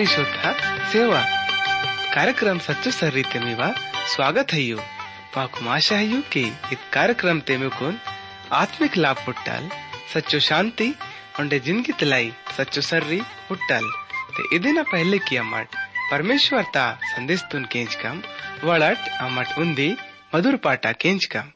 ಪರಿಶುದ್ಧ ಸೇವಾ कार्यक्रम सच्चो सर्री ते मीवा स्वागत है यू पाकुम आशा है यू कि इत कार्यक्रम ते में आत्मिक लाभ पुट्टल सच्चो शांति उंडे जिंदगी तलाई सच्चो सर्री पुट्टल ते इदिन पहले की अम्मट परमेश्वर ता संदेश तुन केंच कम वड़ट अम्मट उंदी मधुर पाटा केंच कम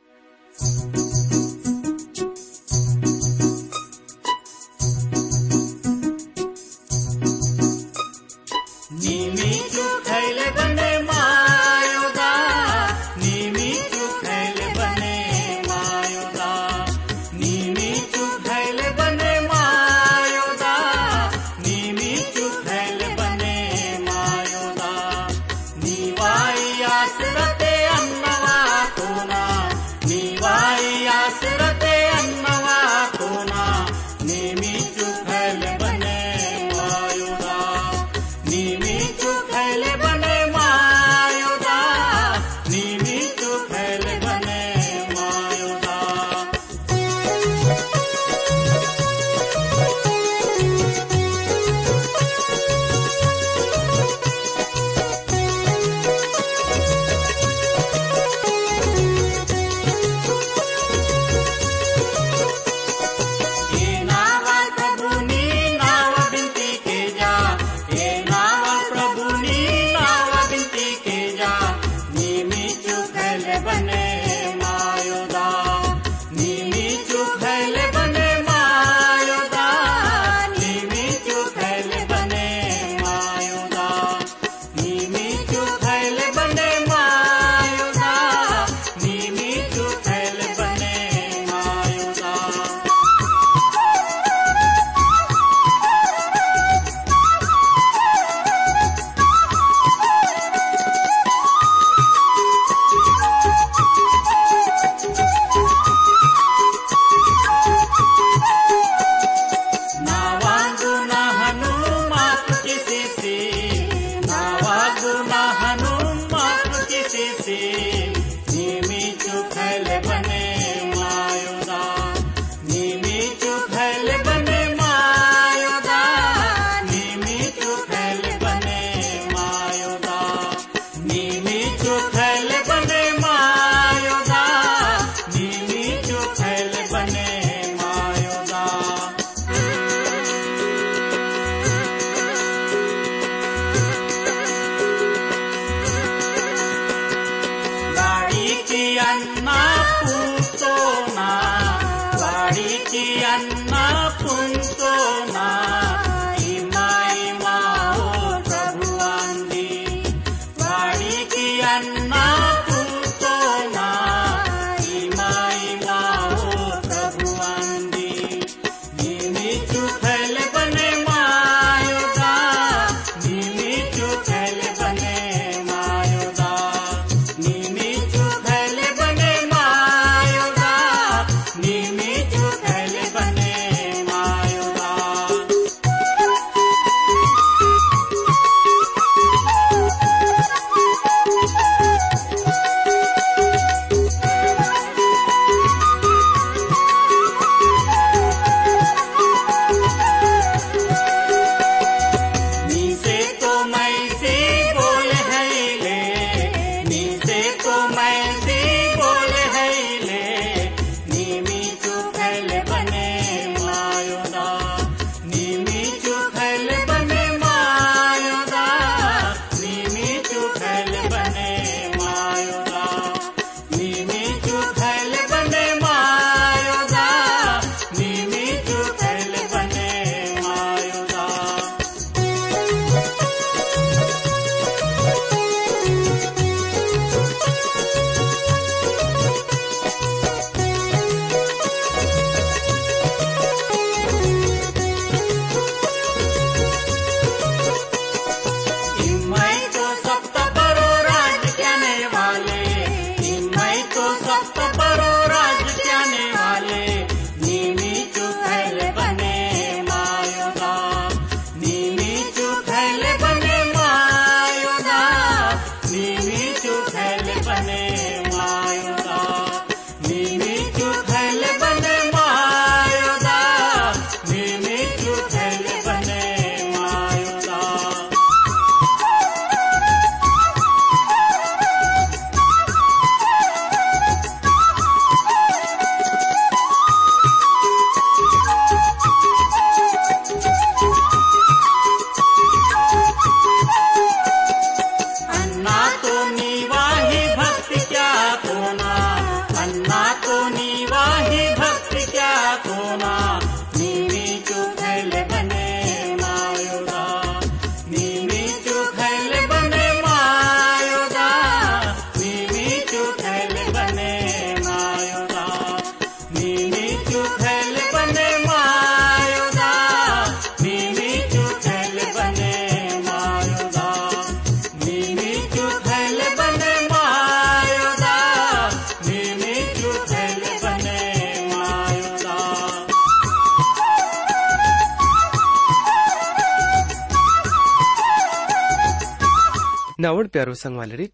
प्यारो संग वालरी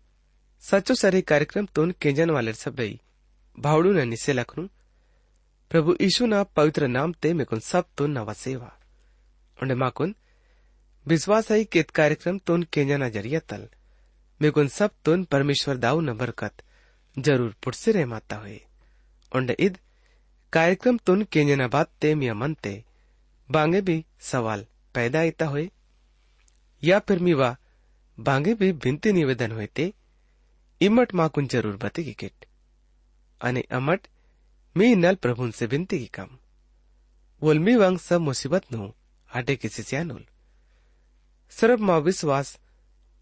सचो सारे कार्यक्रम तोन केंजन वाले सबई भावड़ू न निसे लखनू। प्रभु यीशु ना पवित्र नाम ते मेकुन सब तो नवा सेवा। उंडे माकुन, विश्वास है केत कार्यक्रम तोन केंजना ज़रिया तल। मेकुन सब तोन परमेश्वर दाऊ न बरकत, ज़रूर पुटसे रह माता हुए। उंडे इद, कार्यक्रम तुन केंजना बात ते मिया मनते बांगे भी सवाल पैदा इता हुए। या फिर मीवा बांगे भी बिनती निवेदन हुए ते इमट माकुन ज़रूर बतेगी किट। अने अमट, मी नल प्रभुन से बिनती की कम। वोल मी वंग सब मुसीबत नु हाटे किसी से अनुल सिर्फ़ माँ विश्वास,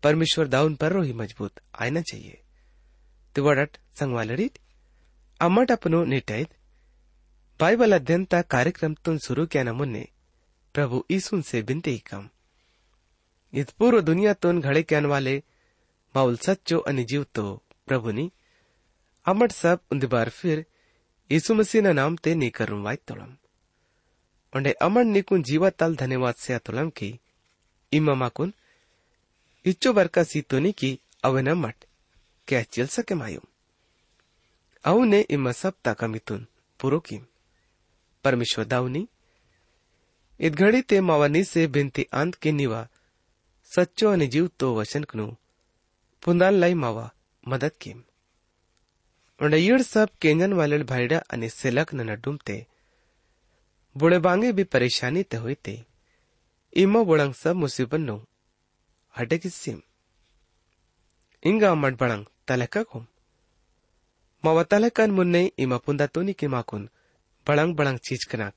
परमेश्वर दाउन पर रो ही मज़बूत आना चाहिए। तिवडट संगवालडीत अमट अपनो निटैत बाइबल अध्ययनता कार्यक्रम तुन शुरू किया नमुन्ने प्रभु ईसुन से बिनते ही कम। इत पूर्व दुनिया तुन घड़े क्यान वाले माउल सच्चो अनि तो प्रभु नी। अमट सब उन्द बार फिर यीशु मसीह ना नाम ते नी करुम वाई तोलम। उंडे अमर निकुन जीवा तल धन्यवाद से अतुलम की। इमा माकुन इच्चो वर्का सीतोनी की अवन मट। क्या चल सके मायूम। अऊ ने इमा सब ताकमितुन पुरो की परमेश्वर दाऊनी इत घड़ी ते मावानी से बिनती अंत के निवा सच्चो અને જીવતો વચનકનું પુંદાન માવા મદદ કેમ und yir सब केंजन वाले भाईडा અને सेलक न डूमते बुढ़े बांगे भी परेशानी ते हुई ते इमो बुड़ंग सब मुसीबत नो हटे किसिम इंगा मट बड़ंग तलका कुम मावा तलकन मुन्ने इमा पुंदा तोनी के माकुन बड़ंग बड़ंग चीज कना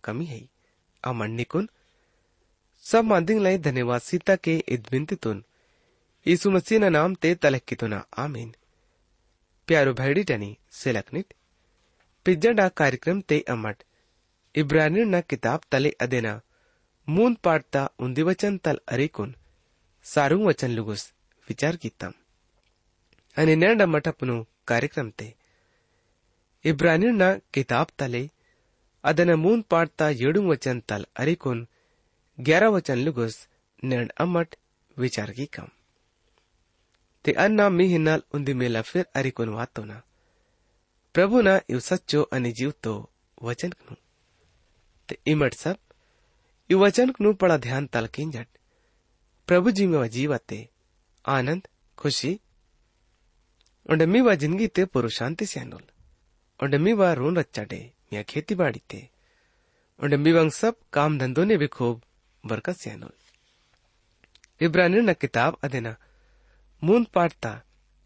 कमी है अमन निकुन सब मादिंग लाई धन्यवाद सीता के इदबिंतितुन यीशु मसीह ना नाम ते तलक्कितुना आमीन प्यारो भैडी टनी सेलकनिट पिज्जडा कार्यक्रम ते अमट इब्रानी ना किताब तले अदेना मून पाटता उन्दी वचन तल अरेकुन सारू वचन लुगुस विचार कीतम અને નેરડા મઠપનું કાર્યક્રમ તે ಇಬ್ರಾನಿಯನ್ನ ಕಿತಾಬ್ ತಲೆ ಅದನ್ನ ಮೂನ್ ಪಾಡ್ತಾ ಏಳು ವಚನ್ ತಲ್ ಅರಿಕುನ್ ग्यारह वचन लुगुस निर्ण अमट विचार की कम। ते अन्ना मी हिन्नाल उन्दी मेला फिर अरिकोन वातो ना। प्रभु ना इव सच्चो अनि जीव तो वचन कनु। ते इमट सब, इव वचन कनु पड़ा ध्यान तल किंजट। प्रभु जी में जीवते, आनंद, खुशी। उंड मी वा ज़िंदगी ते पुरु शांति से अनुल उंड मी वा रोन रच्चा डे मिया खेती बाड़ी ते। उंड मी वंग सब काम धंधों ने भी खूब बरकत से अनुल ಇಬ್ರಾನಿನ ಕಿತಾಬ್ ಅದೆನ ಮೂನ್ ಪಾಡ್ತಾ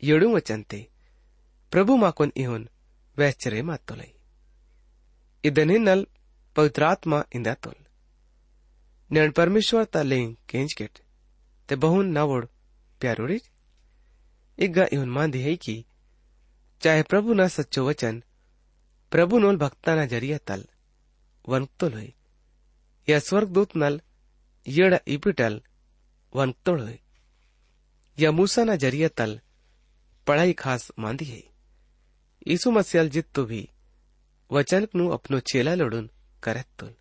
ಏಳು ವಚಂತೆ ಪ್ರಭು ಮಾಕೊನ್ ಇಹುನ್ ವ್ಯಾಚರೆ ಮಾತೊಲೈ ಇದನಿನ್ನಲ್ ಪವಿತ್ರಾತ್ಮ ಇಂದ ತೋಲ್ न्याण परमेश्वर ता लें केंज केट ते बहुन नावोड प्यारोड़ी इग्गा इहुन मांदी है कि चाहे प्रभु ना सच्चो वचन प्रभु नोल भक्ता ना जरिया तल वनक्तोल हुई या स्वर्गदूत नल येड़ इपिटल वन हुई या मूसा ना ज़रिया तल पढ़ाई खास मांदी है. यीशु मसीहल जित तो भी वचन नु अपनो चेला लोडुन करत तुल.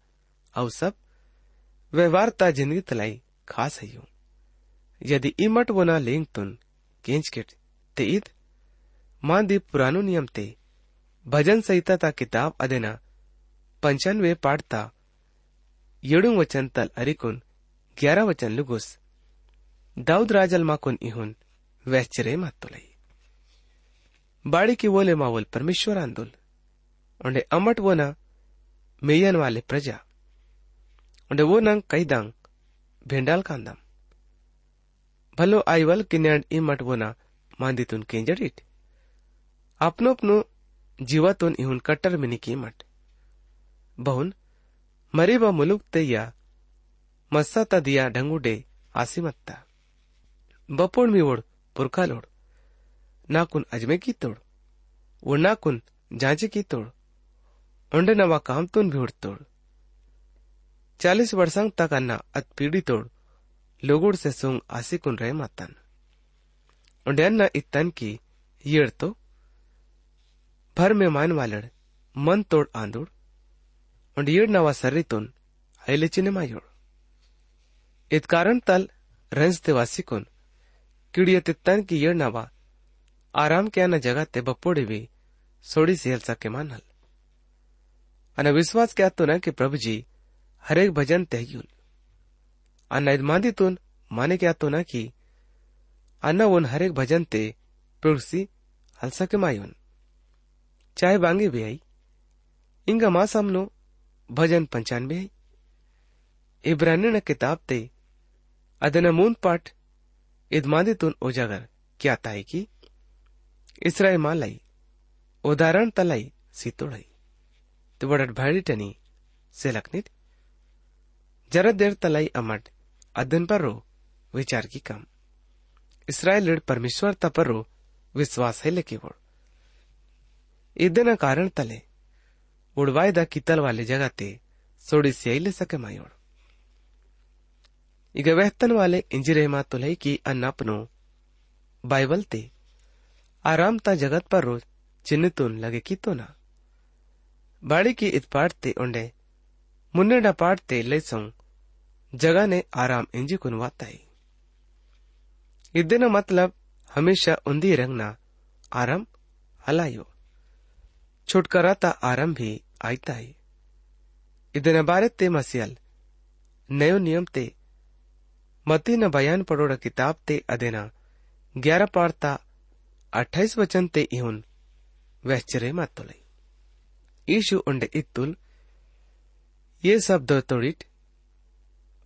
औ सब व्यवहारता ज़िंदगी तलाई खास है यदि इमट वो ना लेंग तुन केंच केट ते ईद माँ दी पुरानो नियम ते भजन संहिता ता किताब अदेना पंचानवे पाठता येडू वचन तल अरिकुन ग्यारह वचन लुगुस। दाऊद राजल माकुन इहुन वैचरे मातुलई। बाड़ी की वोले मावल परमेश्वर आंदोल। उंडे अमट वो ना मेयन वाले प्रजा। उंडे वो नंग कई दांग भेंडाल कांदम। भलो आईवल किन्याड इमट वो ना मांदितुन केंजडीट। अपनो अपनो जीवातुन इहुन कट्टर मिनी कीमट बहुन, मरीबा मुलुक ते या मस्साता दिया ढंगुडे आसिमत्ता। बपोड मिवोड पुरखालोड नाकुन अजमे की तोड़। वो नाकुन जांचे की तोड़। उंडे नवा काम तुन भी तोड़। चालीस वर्षांग तक अन्ना अत पीढ़ी तोड़। लोगोड़ से सुंग आसिकुन रहे मातन। उंडे अन्ना इतन की येड़ तो। भर में मान वालड़, मन तोड़ आंदोड़। उंड येड़ नवा सर्री तुन आइले चिने मायोड़। इत कारण तल रंज तिवासी कुन। किड़ियो तितन की येड़ नवा आराम के आना जगह ते बपोड़े भी सोड़ी सी हलसा के मानल। अन विश्वास क्या तो न कि प्रभु जी हरेक भजन तहयुल अन इदमादी तुन माने क्या तो न कि अन्ना उन हरेक भजन ते पुरुषी हलसा के मायुन। चाहे बांगे भी आई, इंगा माँ सामनो भजन पंचानवे आई। इब्रानी न किताब ते अदन मून पाठ इदमादितुन उजागर क्या ताई की इसराइल मालाई उदाहरण तलाई सीतोड़ई तो बड़ट भाड़ी टनी से लखनित जरा देर तलाई अमट अदन पर रो विचार की कम इसराइल परमेश्वर तपरो विश्वास है लेके वोड़ ಇದನ ಕಾರಣ ತಲೆ ಉಡ್ವಾಯ್ದ ಕಿತ್ತಲ್ ವಾಲೆ ಜಗತ್ತೆ सोड़ी ले सके मायोड़ ಈಗ ವೆಹತನ್ वाले इंजिरे मातो लई की अन्नापनो बाइबल ते आराम ता जगत पर रोज चिन्हतुन लगे की तो ना बाड़ी की इत पाटते उंडे मुन्ने डा पाटते ले सौ जगह ने आराम इंजी कुनवाताई ಇದನ್ನ मतलब हमेशा उन्दी रंगना आराम हलायो छुटकारा ता आराम भी आयता है ಇದನ್ನ बारे ते मसियल नयो नियम ते मती न बयान पड़ोड़ किताब ते अदेना ग्यारह पारता अट्ठाईस वचन ते इहुन वैश्चर्य मातुलई ईशु उंडे इत्तुल ये सब दो तोड़िट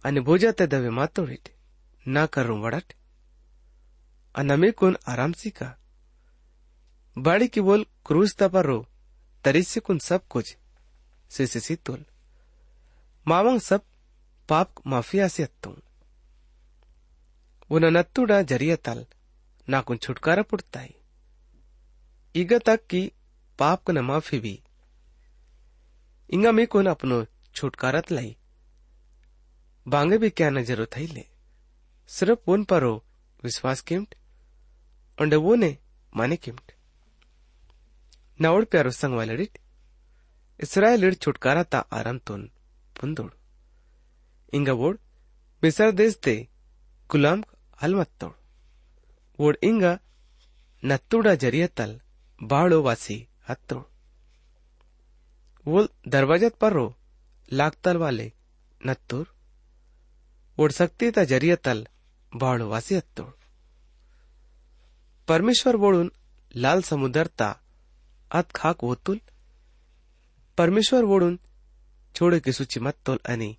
અને ભોજા તે દવે માતોડીટ ના કરું વડટ अनमेकुन आरामसी का बाड़ी की बोल क्रूज तपरो तरिस्य कुन सब कुछ सिसिसी तुल मावंग सब पाप माफिया से अत्तू ज़रिया तल नाकुन छुटकारा पुड़ता है इग की पाप कन माफ़ी भी इंगा में कुन अपनो छुटकारा लाई बांगे भी क्या न ज़रूरत है ले सिर्फ़ उन परो विश्वास किमट onde wone mane kimt nawd प्यारो संग वालडिट इस्राएल छुटकारा ता आराम तुन पुंदोड़ इंगा वोड देश गुलाम वोड इंगा नत्तुड़ा जरियतल बाड़ो वासी हत्तोड़ वो दरवाजत पर रो लागतल वाले नत्तुर वोड सक्ती ता जरियतल बाड़ो वासी हत्तोड़ परमेश्वर बोलून लाल समुद्रता आत खाक वोतुल परमेश्वर बोलून छोड़े की सूची मत तोल अनि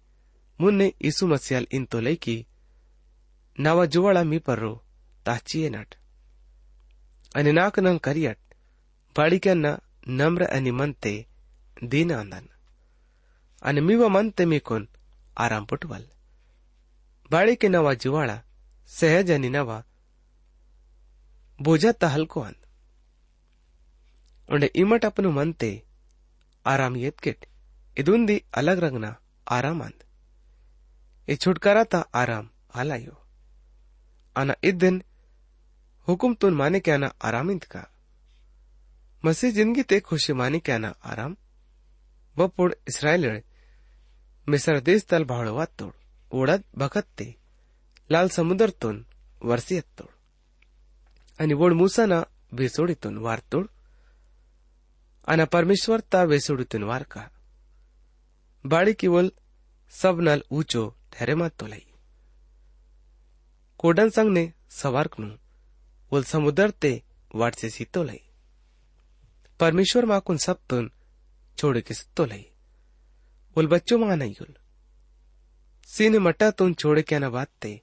मुन्ने ईसु मसियाल नवा जुवाड़ा मी पर रो ताचिए नट अनि नाक नंग करियट बाड़िकन्न नम्र अनि मनते दीन आंदन अनि मीव मनते मी कोन आराम पुटवल बाड़ी के नवा जुवाड़ा सहज अनि नवा बोझा हल्को अंद उंडे इमट अपनु मनते आराम येतकेट इदुंदी अलग रंगना आराम अंद ए छुटकारा ता आराम आलायो आना इद्दन हुकुम तुन माने क्या ना आराम इंत का मसीह ज़िंदगी ते खुशी माने क्या ना आराम। व पुड़ इसराइल मिसर देश तल भाड़वा तोड़। ओड़द भगत ते। लाल समुद्र तुन वर्षियत तोड़। आणि वड मुसाना वेसोडीतून वारतोड आणि परमेश्वर ता वेसोडीतून वार का। बाड़ी केवल सब नल ऊंचो ठहरे मत तोलाई। कोडन કોડન સંઘને સવારકનું ઓલ સમુદર તે વાટસે સીતો લઈ પરમેશ્વર માકુન સપ્તુન છોડકે સત્તો લઈ ઓલ બચ્ચો માનૈયુલ सीन मटा तुम छोड़ के न बातते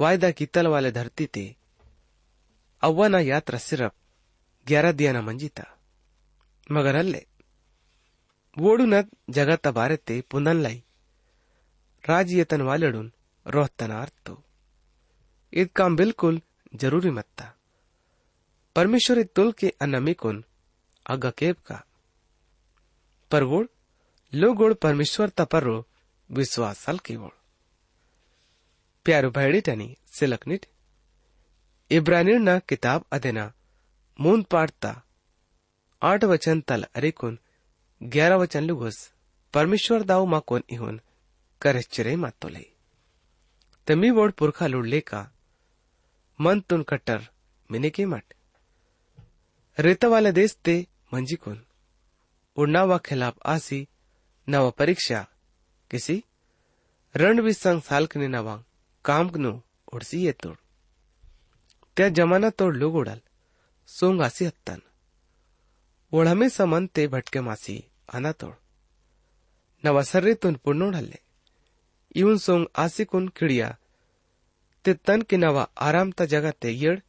वायदा की तल वाले धरती ते, अव्वा ना यात्रा सिर्फ़ ग्यारह दिया ना मंजीता मगर अल्ले वोडू न जगत बारे ते पुनन लाई। राज यतन वालडून रोहतन आर्तो। ईद काम बिल्कुल ज़रूरी मत्ता परमेश्वरी तुल के अनमिकुन अगा केब का। पर वोड़ लोगोड़ परमेश्वर तपरो विश्वास सल की वोड़ प्यारो भैडी टनी सिलकनिट इब्रानियन किताब अदेना मून पाठता। आठ वचन तल अरेकुन, ग्यारह वचन लुगुस। परमेश्वर दाव माकोन इहुन करश्चरे मातोले। तमी वोड पुरखा लुडले का मन तुन कट्टर, मिने की मट रेता वाले देश ते मंजी कुन। उड़नावा खिलाफ आसी नवा परीक्षा। किसी? रणवी संग सालकने नवा कामकनु उड़सी ये तोड़। त्या जमाना तोड़ लोग उड़ल, सोंग आसी हत्तन। ओढमे समन ते भटके मासी, आना तोड़। नवा सर्रीतून पुण्णोढल्ले इवन सोंग आसिकून खिडिया तन की नवा आरामता जगाते येड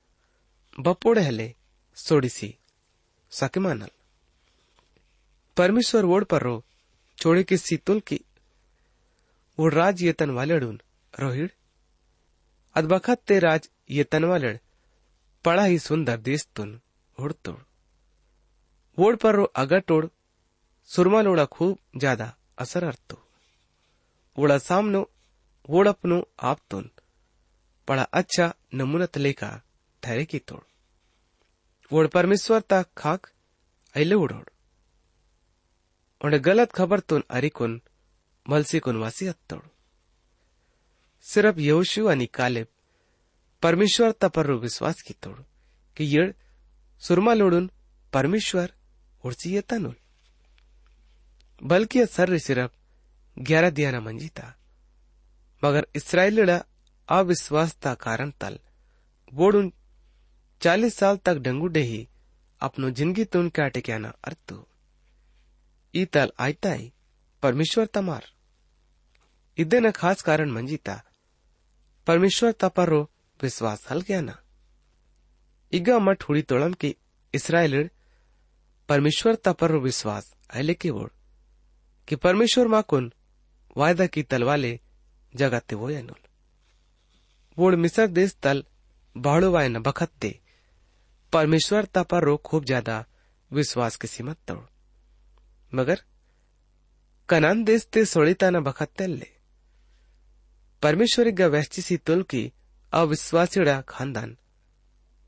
बपोड़े हले सोडिसी। साके मानल। परमेश्वर वोड पर रो, छोड़े की सीतुल की वो राज येतन वालेडून रोहिड। अदबखत ते राज येतन वालेड, पड़ा ही सुंदर देस्तून हुडतोड वोड पर रो अगटोड सुरमालोड़ा खूब ज़्यादा असर अर्थो वोड़ा सामनो वोड़पनो आपतून पड़ा अच्छा नमूनत लेका ठहरे की तोड़। वोड़ परमेश्वर ता खाक ऐले उड़ोड़ उन्हें गलत खबर तुन अरिकुन मलसीकुन वासी अत्तोड़ सिर्फ़ यहोशू आणि कालेब, परमेश्वर तपरू विश्वास की तोड़ कि येड सुरमा लोडून परमेश्वर उड़सी येता नूल बल्कि सर्र सिर्फ़ ग्यारह दियाना मंजीता मगर इसराइलड़ा અવિશ્વાસતા કારણ તલ उन चालीस साल तक डंगू डेही अपनो ज़िंदगी तुन काटे क्या ना अर्थ। ई तल आयताई, परमेश्वर तमार। इदेन खास कारण मंजीता, परमेश्वर तपरो विश्वास हल गया ना इगा मठ हुड़ी तोड़म की इसराइल परमेश्वर तपरो विश्वास अहले की वोड़ कि परमेश्वर माकुन वायदा की तलवाले जगत वो अनुल वोड़ मिसर देश तल न बखत्ते। परमेश्वर तपरो खूब ज़्यादा विश्वास की सीमत तोड़। मगर कनान देश ते सोळीताना बखत्तेल्ले। परमेश्वरी व्यस्ची सी तुल की अविश्वासीड़ा खानदान।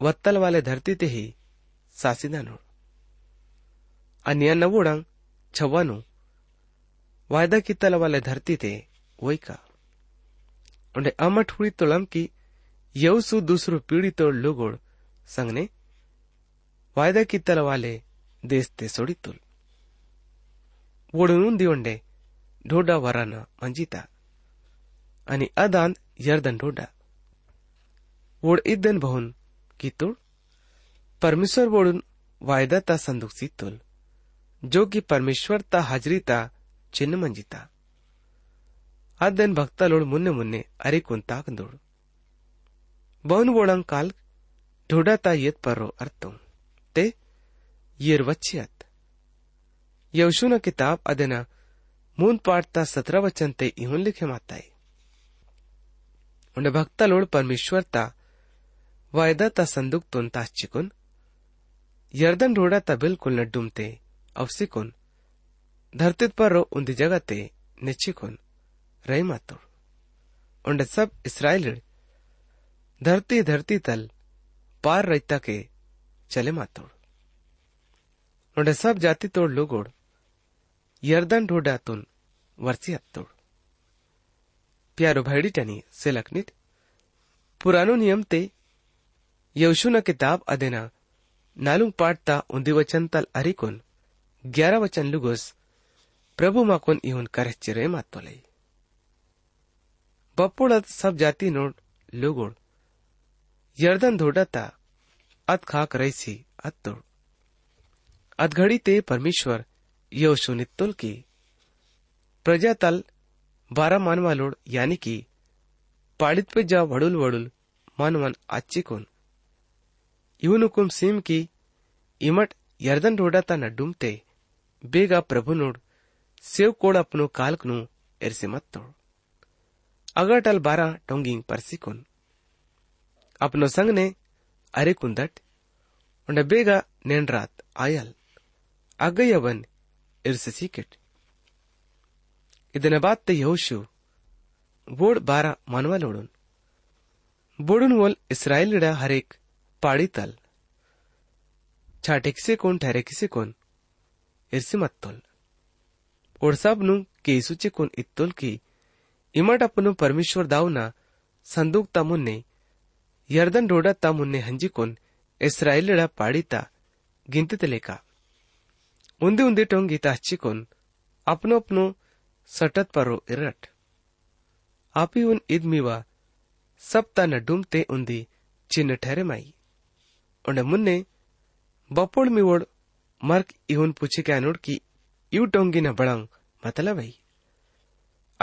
वत्तल वाले धरती ते ही सासीदानो अन्य नवोड़ंग छवानु। वायदा की तल वाले धरती ते वही का। उन्हें अमठ हुई तुलम की यवसु दूसरो पीढ़ी तोड़ लोगोड़ संगने वायदा की तल वाले देश ते सोड़ी तुल ओढून दिवंडे ढोडा वरान मंजिता आणि अदान यर्दन ढोडा। वोड इद्दन बहुन कितुळ परमेश्वर वोडून वायदा ता संदूक सीतुल, जो कि परमेश्वर ता चिन्ह मंजिता। मुन्ने अरे कुंता कंदोड बहुन वोडंग काल ढोडा ता येत पर्रो अर्थो। ते येर वच्छियत यवशुना किताब अदना मून पाठता सत्रह वचन ते इहुन लिखे माताई उन्हें भक्ता लोड परमेश्वर ता वायदा ता संदूक तुन ता चिकुन यर्दन ढोड़ा ता बिल्कुल न डूमते अवसिकुन धरतीत पर रो जगह ते मातोड़ उन्हें सब इसराइल धरती धरती तल पार रहता के चले मातोड़ उन्हें सब जाति तोड़ लोगोड़ यर्दन ढोडातून वरची हत्तोड प्यारो भाईडिटनी सेलकनीत पुरानो नियम ते यवशु न किताब अदेना नालुंग पाटता उन्दी वचन तल अरिकुन ग्यारह वचन लुगोस प्रभु माकुन इहुन करचिरे मातोलई બપોળ સબ જાતિનો લુગોળ યર્દન ધોડતા અત ખાક રહીસી અત તોડ अधघड़ी ते परमेश्वर यहोशुनित तुल की। प्रजा तल बारा मानवा लोड, यानी की पाड़ित पे जा वडुल वडुल मानवन आची कोन। इवन सीम की इमट यर्दन ढोड़ाता तना डुमते, बेगा प्रभु नोड, सेव कोड अपनो कालकनु एरसे मत तोड़। ಅಗಟಲ್ ಬಾರ ಟೊಂಗಿಂಗ್ ಪರ್ಸಿಕೊನ್ ಅಪ್ನೋ ಸಂಗ್ನೆ ಅರೆ ಕುಂದಟ್ ಉಂಡ ಬೇಗ ನೆಂಡ್ರಾತ್ ಆಯಲ್ ಅಗ್ಗಯ್ಯವನ್ ಇರ್ಸಿ ಸೀಕೆಟ್ ಇದನ್ನ ಬಾತ್ತ ಯಹೋಶು ಬೋಡ್ ಬಾರ ಮನ್ವಲೋಡುನ್ बोडून वोल इस्रायलीडा हरेक पाड़ीतल छाटेकिसे कोण ठहरेकिसे कोण इर्सी मत्तोल ओडसाबनु केसुचे कोण इत्तोल की इमट अपनु परमेश्वर दावना संदूक तमुन्ने यर्दन रोडता मुन्ने हंजिकोन इस्राएलिड पाड़ीता गिनती लेका उंदी उंदी टोंगीता हच्चिकोन अपनो अपनो सटत परो इरट आपी उन ईद मीवा सब ता नडुमते उंदी चिन्ह ठहरे माई उंडे मुन्ने बपोड़ मिवोड़ मर्क इहुन पूछे क्या की यू टोंगी न बड़ंग मतलब है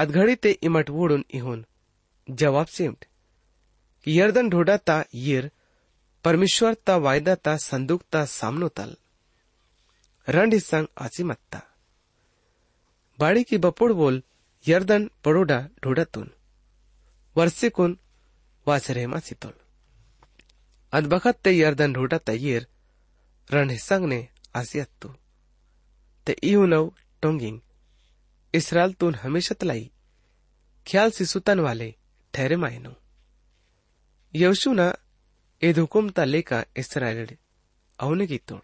adgarite इमट wodun इहुन। जवाब सेम्ट, यर्दन ढोडा ता येर, परमेश्वर ता वायदा ता संदूक ता सामनो तल। रण हिस्सांग आची मत्ता। बाड़ी की बपोड़ बोल, यर्दन पड़ोडा ढोडातून वर्षे कोन वाचरेमा सितोल अदबखत ते यर्दन ढोडा ता येर रण हिस्सांग ने आसियत ते इहुनव टोंगिंग। इसराल तून हमेशत लाई ख्याल सिसुतन वाले, ठहरे मायनो। यवशुना एद हुकुमता लेका इसराइल अवने की तोड़।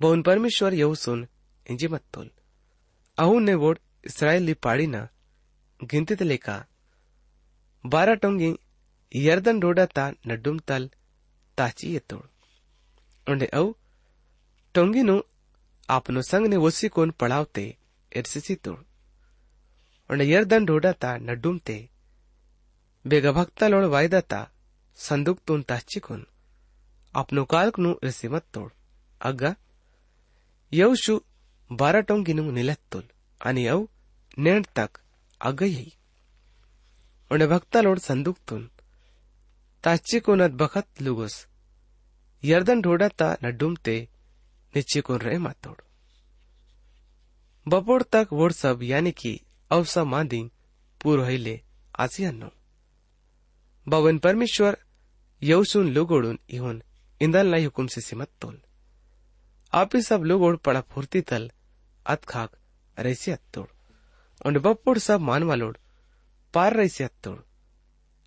बहुन परमेश्वर येऊसून इंजी मत्तोल अहून ने वोड इस्रायली पाड़ीना गिनती लेका। बारा टोंगी यर्दन रोडा ता नड्डुम तल, ताची येतोड़ उंडे अव टोंगीनु आपनो संग ने वसी कोन पड़ावते ఎర్సిసితుడు ఉండ ఎర్దన్ డూడత నడ్డుంతే బేగ భక్తలోడు వాయిదత సందుక్తున్ తచ్చికున్ అప్ను కాల్కును రిసిమత్తోడు అగ్గ యౌషు బారటొంగిను నిలత్తుల్ అని యౌ నేడ్ తక్ అగ్గయ్యి ఉండ భక్తలోడు సందుక్తున్ ताचिकोनत बखत लुगुस यर्दन ढोडाता नडुमते निचिकोन रे मातोड़ बपोड़ तक वोड सब, यानी कि अवसा मांदी पूर हिले आसियानो बवन परमेश्वर यवसून लुगोडून इहुन इंदल हुकुम से सिमत तोल। आप सब लोग ओढ़ पड़ा फुर्ती तल अत खाक रैसी अत्तोड़ उंडे बप्पोड़ सब मानवा लोड पार रैसी अत्तोड़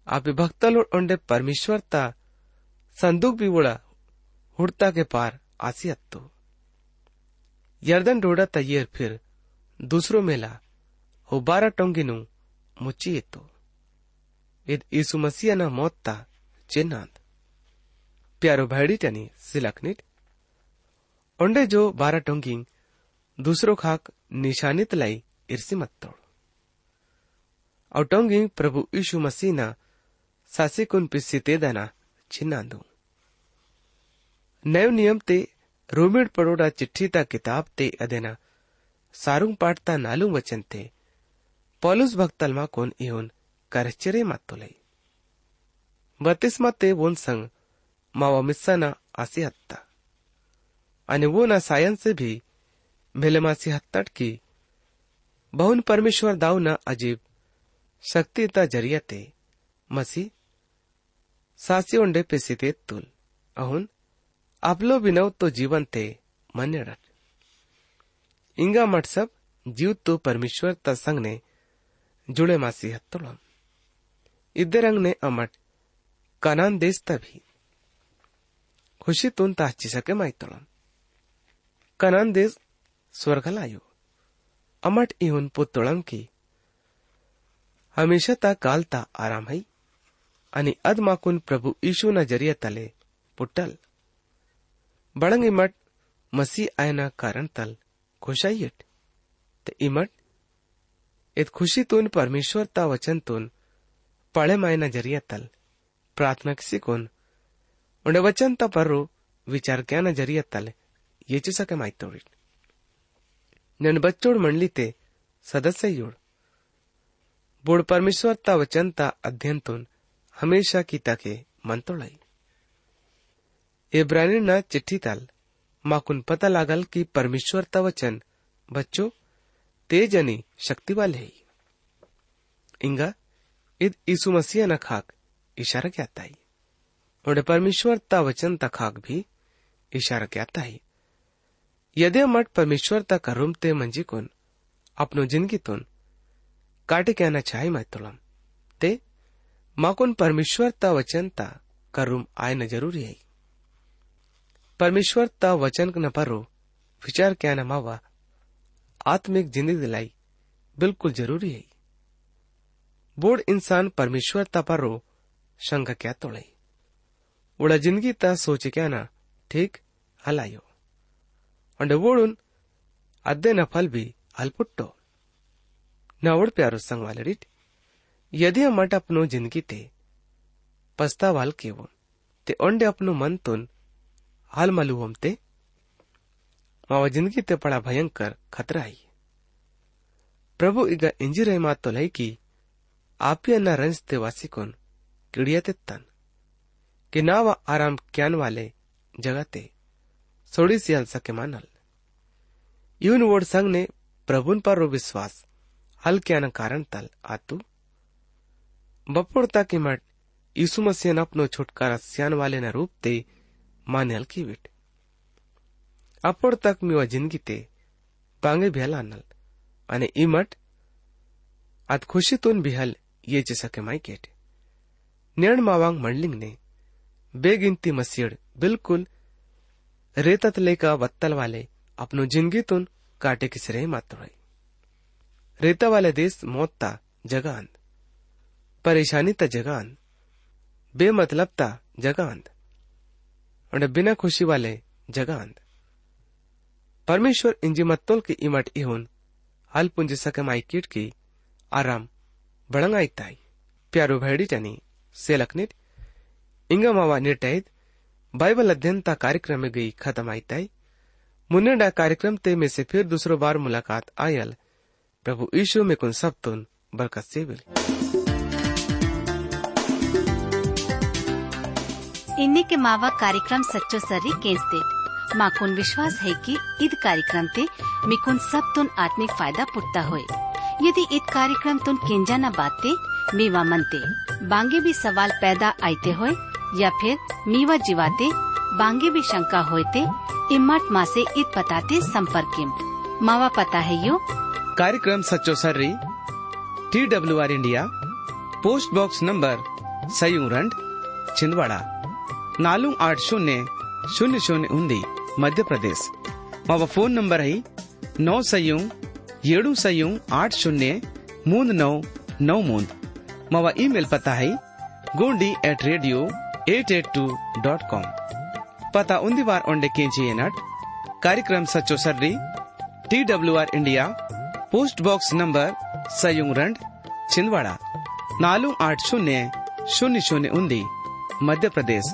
आप भक्ता लोड उंडे परमेश्वर ता, संदूक भी उड़ा हुड़ता के पार आसी अत्तो यर्दन डोड़ा तैयर फिर दूसरो मेला एतो इद यीशु मसीह न मौत ता चिन्हांत प्यारो भैडी टनी सिलकनिट ओंडे जो बारा टोंगिंग, दूसरो खाक निशानित लाई इर्सी मत तोड़ और टोंगिंग प्रभु यीशु मसीह ना सासी कुन पिस्सी ते दाना छिन्ना दू नयो नियम ते रोमिड पड़ोड़ा चिट्ठी ता किताब ते अदेना सारुंग पाटता नालुंग वचन ते। पॉलुस भक्तल मा कोन इहोन करचरे मत तो लई बत्तीसमा ते वोन संग मावा मिस्सा ना आसी हत्ता। અને वो ना सायंस से भी मिलमासी हत्तट की बहुन परमेश्वर दाऊ ना अजीब शक्तिता ज़रिया ते। मसी, सासी ओंडे पेसिते तुल। अहुन, आपलो बिनव इंगा मठ सब जीव तो परमेश्वर ता संग ने जुड़े मासी हत्तोलम इधर रंग ने अमट, कनान देश तभी। खुशी तुन ताची सके माइतोलम कनान देश स्वर्गलायो अमट इहुन पुतोळम की, हमेशा ता काल ता आराम है। आणि अदमाकून प्रभु यीशु न ज़रिया तले पुट्टल। बड़ंग इमट मसी आयना कारण तल। खुश आई खोशायट ते इमट इत खुशी तुन परमेश्वर ता वचन वचनतून पाळे मायना प्रार्थना किसी कोन। उन्हें वचन ता पर रो विचार क्या नज़रिया तल, ये चीज़ सके माहिती नन बच्चोड मंडली ते, सदस्य योड। बोर्ड परमेश्वर ता वचन ता अध्ययन तुन, हमेशा की तके मनतोलाई इब्रानी ना चिट्ठी ताल माकुन पता लागल की परमेश्वर ता वचन बच्चो, तेज शक्ति वाले है। इंगा id यीशु मसीह न खाक, इशारा क्या है और परमेश्वर ता वचन ता खाक भी, इशारा क्या है यदि मठ परमेश्वर ता करुम ते मंजी कोन, अपनो जिंदगीतून काटे कहना चाहे मैं तुलम। ते माकुन परमेश्वर ता वचन ता करुम आय न ज़रूरी है। परमेश्वर ता वचन न परो विचार क्या न मावा। आत्मिक ज़िंदगी दिलाई, बिल्कुल ज़रूरी है। बोर्ड इंसान परमेश्वर ता परो संघ क्या तोड़ाई उड़ा ज़िंदगी ता सोच क्या ना, ठीक हलायो। अंड वोडून अद्दे न फल भी हलपुट्टो न ओड प्यारो संग वाले रिट, यदि हम मट अपनो ज़िंदगी ते पस्तावाल केवो, ते ओंडे अपनो मन तुन तो हाल मलुवम ते मावा जिंदगी ते पड़ा भयंकर खतरा आई प्रभु इग इंजिर मात तो लई की आपिया न रंज ते वासिकुन किड़िया ते तन कि ना वा आराम क्यान वाले जगते सोडीसी सके मानल ಇವನ್ ಓಡ್ ಸಂಗ್ನೆ ಪ್ರಭುನ್ पर विश्वास हल क्या न कारण तल आतु बपोड़ता की मट यीशु मसीह न अपनो छुटकारा सियान वाले न रूप ते मान्यल की विट। अपोड़ तक मी ज़िंदगी ते बांगे भी नल अने ई मट अत खुशी तुन भी हल ये जिसके माई केट। निर्ण मावांग मंडलिंग ने बेगिनती मसीड़ बिल्कुल रेतत लेका वत्तल वाले अपनो ज़िंदगी तुन काटे की सिरे मात्र रेता वाले देश मौत ता अंद परेशानी ता अंद बेमतलब ता जगह और बिना खुशी वाले अंद परमेश्वर इंजी मत्तोल की इमट इहुन, हल पुंज सके माइकिट की आराम बड़ंगाई ताई। प्यारो भैडी जनी सेलकनिट इंगा मावा निर्टैद, बाइबल अध्ययन ता कार्यक्रम में गई खत्म आई ताई। मुन्नेडा कार्यक्रम ते में से फिर दूसरो बार मुलाकात आयल, प्रभु यीशु में कुन सब तुन बरकत से बिल। इन्हीं के मावा कार्यक्रम सच्चो सर्री केंसते माकुन विश्वास है कि ईद कार्यक्रम ते मिकुन सब तुन आत्मिक फ़ायदा पुटता होए। यदि ईद कार्यक्रम तुन केंजा न बाते, मीवा मनते, बांगे भी सवाल पैदा आते होए, या फिर मीवा जीवाते, बांगे भी शंका होते इम्मत माँ से इत पताते संपर्क। मावा पता है यो? कार्यक्रम सच्चो सर्री T W R India, post box number सयूरंड Chhindwara. నాలుగు ఆరు శూన్య శూన్య శూన్య ఉంది మధ్యప్రదేశ్ మావ ఫోన్ నంబర్ అయి నౌ సయ్యం ఏడు సయ్యం ఆठ शून्य मूंद नौ नौ मूंद मावा ईमेल पता है Gondi at radio eight eight two dot com पता उन्दी बार ओंडे केंची नट। कार्यक्रम सचो सर्री T W R India post box number सयुंग रंड छिंदवाड़ा। नालू आठ शून्य शून्य शून्य उन्दी मध्य प्रदेश